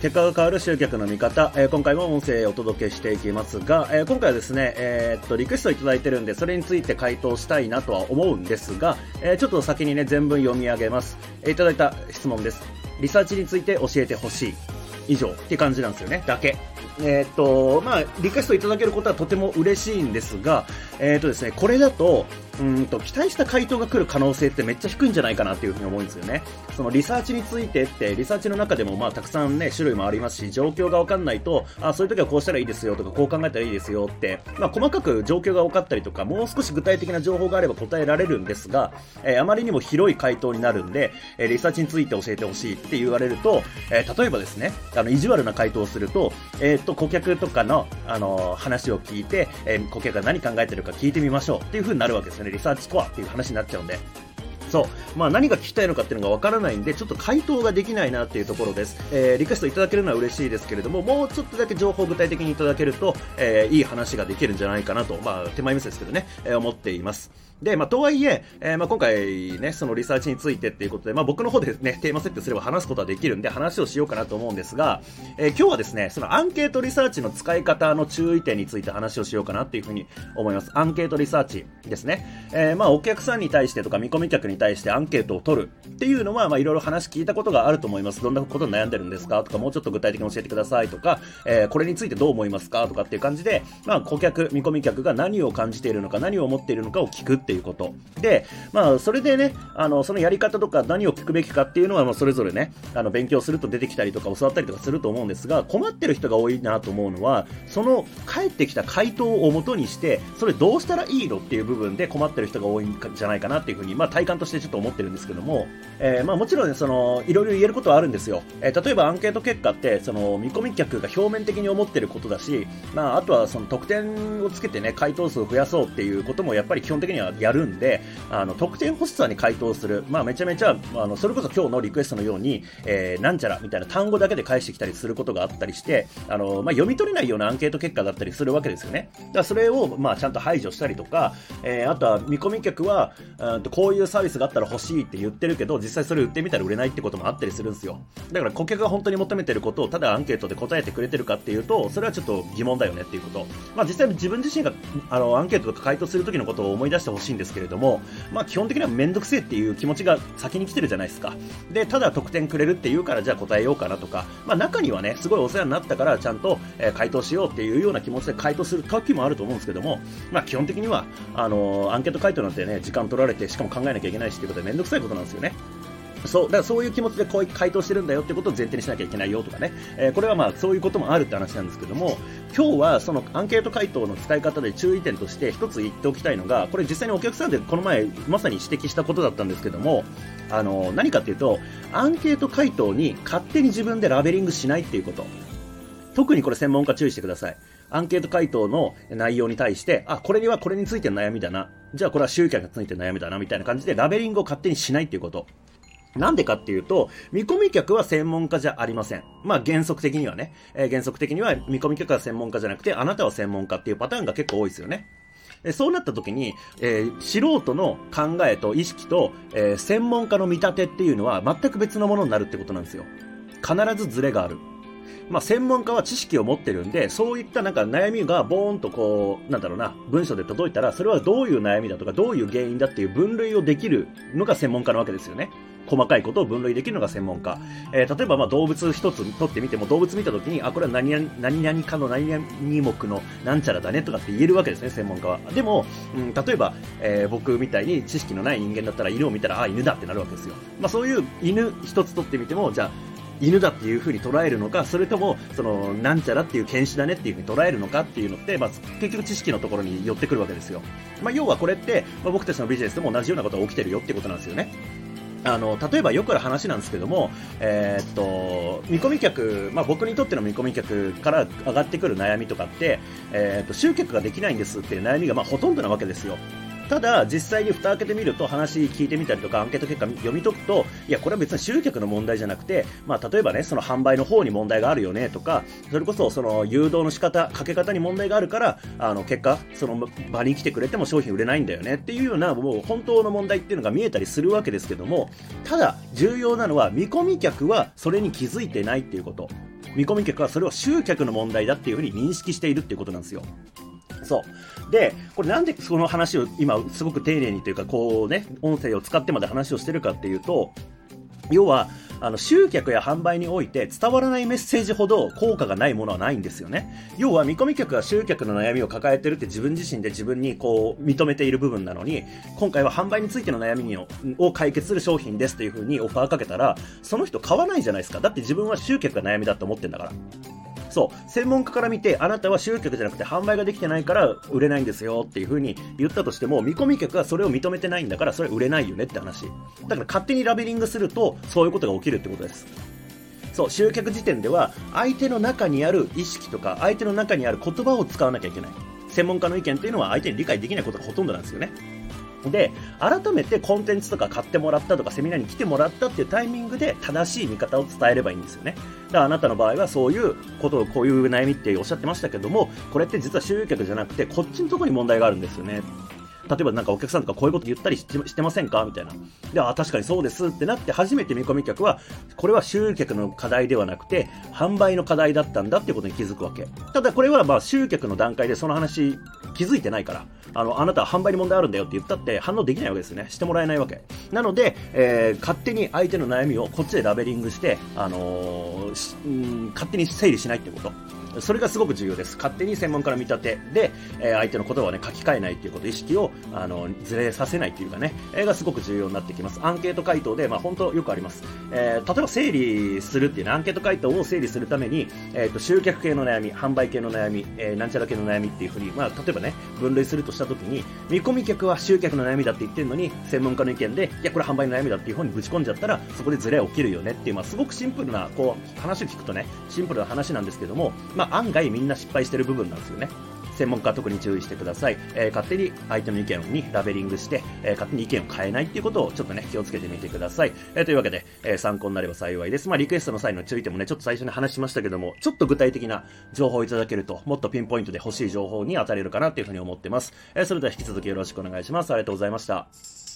結果が変わる集客の見方、えー、今回も音声をお届けしていきますが、えー、今回はですね、えー、っと、リクエストいただいてるんで、それについて回答したいなとは思うんですが、えちょっと先にね、全文読み上げます。えいただいた質問です。リサーチについて教えてほしい。以上って感じなんですよね。だけ。えー、っと、まあ、リクエストいただけることはとても嬉しいんですが、えー、っとですね、これだと、うんと期待した回答が来る可能性ってめっちゃ低いんじゃないかなっていうふうに思うんですよね。そのリサーチについてって、リサーチの中でもまあたくさんね、種類もありますし、状況がわかんないと、あ、そういう時はこうしたらいいですよとか、こう考えたらいいですよって、まあ細かく状況が分かったりとか、もう少し具体的な情報があれば答えられるんですが、えー、あまりにも広い回答になるんで、えー、リサーチについて教えてほしいって言われると、えー、例えばですね、あの、意地悪な回答をすると、ええっと、顧客とかの、あの話を聞いて、え顧客が何考えてるか聞いてみましょうっていう風になるわけですよね。リサーチコアっていう話になっちゃうんで。そう。まあ何が聞きたいのかっていうのがわからないんで、ちょっと回答ができないなっていうところです。えー、リクエストいただけるのは嬉しいですけれども、もうちょっとだけ情報を具体的にいただけると、えー、いい話ができるんじゃないかなと、まあ手前味噌ですけどね、えー、思っています。で、まあ、とはいえ、えー、まあ、今回ね、そのリサーチについてっていうことで、まあ、僕の方でね、テーマ設定すれば話すことはできるんで、話をしようかなと思うんですが、えー、今日はですね、そのアンケートリサーチの使い方の注意点について話をしようかなっていうふうに思います。アンケートリサーチですね。えー、まあ、お客さんに対してとか、見込み客に対してアンケートを取るっていうのは、まあ、いろいろ話聞いたことがあると思います。どんなことに悩んでるんですか？とか、もうちょっと具体的に教えてくださいとか、えー、これについてどう思いますか？とかっていう感じで、まあ、顧客、見込み客が何を感じているのか、何を思っているのかを聞くってていうこと。で、で、まあ、それでね、あの、そのやり方とか何を聞くべきかっていうのは、まあ、それぞれね、あの、勉強すると出てきたりとか教わったりとかすると思うんですが、困ってる人が多いなと思うのは、その返ってきた回答をもとにして、それどうしたらいいのっていう部分で困ってる人が多いんじゃないかなっていうふうに、まあ、体感としてちょっと思ってるんですけども、えー、まあ、もちろんね、その、いろいろ言えることはあるんですよ。えー、例えばアンケート結果って、その、見込み客が表面的に思ってることだし、まあ、あとはその得点をつけてね、回答数を増やそうっていうこともやっぱり基本的にはやるんで、あの、得点欲しさに回答する、まあ、めちゃめちゃ、あの、それこそ今日のリクエストのように、えー、なんちゃらみたいな単語だけで返してきたりすることがあったりして、あの、まあ、読み取れないようなアンケート結果だったりするわけですよね。だからそれを、まあ、ちゃんと排除したりとか、えー、あとは見込み客は、うんとこういうサービスがあったら欲しいって言ってるけど、実際それ売ってみたら売れないってこともあったりするんですよ。だから顧客が本当に求めてることをただアンケートで答えてくれてるかっていうと、それはちょっと疑問だよねっていうこと。まあ、実際自分自身が、あの、アンケートとか回答する時のことを思い出してほしいんですけれども、まあ、基本的にはめんどくせえっていう気持ちが先に来てるじゃないですか。で、ただ得点くれるっていうからじゃあ答えようかなとか、まあ中にはね、すごいお世話になったからちゃんと、え、回答しようっていうような気持ちで回答する時もあると思うんですけども、まあ基本的には、あのー、アンケート回答なんてね、時間取られて、しかも考えなきゃいけないしっていうことでめんどくさいことなんですよね。そう、だからそういう気持ちでこう回答してるんだよってことを前提にしなきゃいけないよとかね、えー、これはまあそういうこともあるって話なんですけども、今日はそのアンケート回答の使い方で注意点として一つ言っておきたいのが、これ実際にお客さんでこの前まさに指摘したことだったんですけども、あの、何かっていうと、アンケート回答に勝手に自分でラベリングしないっていうこと。特にこれ専門家注意してください。アンケート回答の内容に対して、あ、これにはこれについての悩みだな。じゃあこれは集客についての悩みだな、みたいな感じでラベリングを勝手にしないっていうこと。なんでかっていうと、見込み客は専門家じゃありません。まあ原則的にはね、えー、原則的には見込み客は専門家じゃなくて、あなたは専門家っていうパターンが結構多いですよね。そうなった時に、えー、素人の考えと意識と、えー、専門家の見立てっていうのは全く別のものになるってことなんですよ。必ずズレがある。まあ、専門家は知識を持ってるんで、そういったなんか悩みがボーンとこう、なんだろうな、文章で届いたら、それはどういう悩みだとか、どういう原因だっていう分類をできるのが専門家なわけですよね。細かいことを分類できるのが専門家。えー、例えばま動物一つ取ってみても、動物見たときに、あ、これは何々何々かの何々目のなんちゃらだねとかって言えるわけですね、専門家は。でも、うん、例えば、えー、僕みたいに知識のない人間だったら犬を見たら、あ、犬だってなるわけですよ。まあそういう犬一つ取ってみても、じゃあ、犬だっていう風に捉えるのか、それとも、その、なんちゃらっていう犬種だねっていう風に捉えるのかっていうのって、まあ、結局知識のところに寄ってくるわけですよ。まあ、要はこれって、まあ、僕たちのビジネスでも同じようなことが起きてるよってことなんですよね。あの、例えばよくある話なんですけども、えー、っと、見込み客、まあ僕にとっての見込み客から上がってくる悩みとかって、えー、っと、集客ができないんですっていう悩みがまあほとんどなわけですよ。ただ、実際に蓋開けてみると、話聞いてみたりとか、アンケート結果読み解くと、いや、これは別に集客の問題じゃなくて、まあ、例えばね、その販売の方に問題があるよねとか、それこそ、その誘導の仕方、かけ方に問題があるから、あの、結果、その場に来てくれても商品売れないんだよねっていうような、もう本当の問題っていうのが見えたりするわけですけども、ただ、重要なのは、見込み客はそれに気づいてないっていうこと。見込み客はそれを集客の問題だっていうふうに認識しているっていうことなんですよ。そう。で、これなんでその話を今すごく丁寧にというか、こうね、音声を使ってまで話をしてるかっていうと、要は、あの集客や販売において伝わらないメッセージほど効果がないものはないんですよね。要は見込み客が集客の悩みを抱えてるって自分自身で自分にこう認めている部分なのに、今回は販売についての悩みをを解決する商品ですという風にオファーかけたら、その人買わないじゃないですか。だって自分は集客が悩みだと思ってんだから。そう、専門家から見て、あなたは集客じゃなくて販売ができてないから売れないんですよっていう風に言ったとしても、見込み客はそれを認めてないんだから、それ売れないよねって話。だから勝手にラベリングすると、そういうことが起きるってことです。そう、集客時点では、相手の中にある意識とか、相手の中にある言葉を使わなきゃいけない。専門家の意見っていうのは相手に理解できないことがほとんどなんですよね。で、改めてコンテンツとか買ってもらったとかセミナーに来てもらったっていうタイミングで正しい見方を伝えればいいんですよね。だからあなたの場合はそういうことをこういう悩みっておっしゃってましたけども、これって実は集客じゃなくてこっちのところに問題があるんですよね。例えばなんかお客さんとかこういうこと言ったりしてませんか？みたいな。で、あ、確かにそうですってなって初めて見込み客は、これは集客の課題ではなくて、販売の課題だったんだっていうことに気づくわけ。ただこれはまあ集客の段階でその話気づいてないから、あの、あなたは販売に問題あるんだよって言ったって反応できないわけですよね。してもらえないわけ。なので、えー、勝手に相手の悩みをこっちでラベリングして、あのー、うん、勝手に整理しないってこと。それがすごく重要です。勝手に専門家の見立てで、えー、相手の言葉をね、書き換えないっていうこと、意識を、あの、ずれさせないっていうかね、えー、がすごく重要になってきます。アンケート回答で、まあ本当よくあります。えー、例えば整理するっていうね、アンケート回答を整理するために、えっ、と、集客系の悩み、販売系の悩み、えなんちゃら系の悩みっていうふうに、まあ、例えばね、分類するとしたときに、見込み客は集客の悩みだって言ってるのに、専門家の意見で、いや、これ販売の悩みだっていうふうにぶち込んじゃったら、そこでズレ起きるよねっていう、まあ、すごくシンプルな、こう、話を聞くとね、シンプルな話なんですけども、まあ、ま案外みんな失敗してる部分なんですよね。専門家は特に注意してください。えー、勝手に相手の意見にラベリングして、えー、勝手に意見を変えないっていうことをちょっとね、気をつけてみてください。えー、というわけで、え参考になれば幸いです。まあ、リクエストの際の注意点もね、ちょっと最初に話しましたけども、ちょっと具体的な情報をいただけると、もっとピンポイントで欲しい情報に当たれるかなっていうふうに思ってます。えそれでは引き続きよろしくお願いします。ありがとうございました。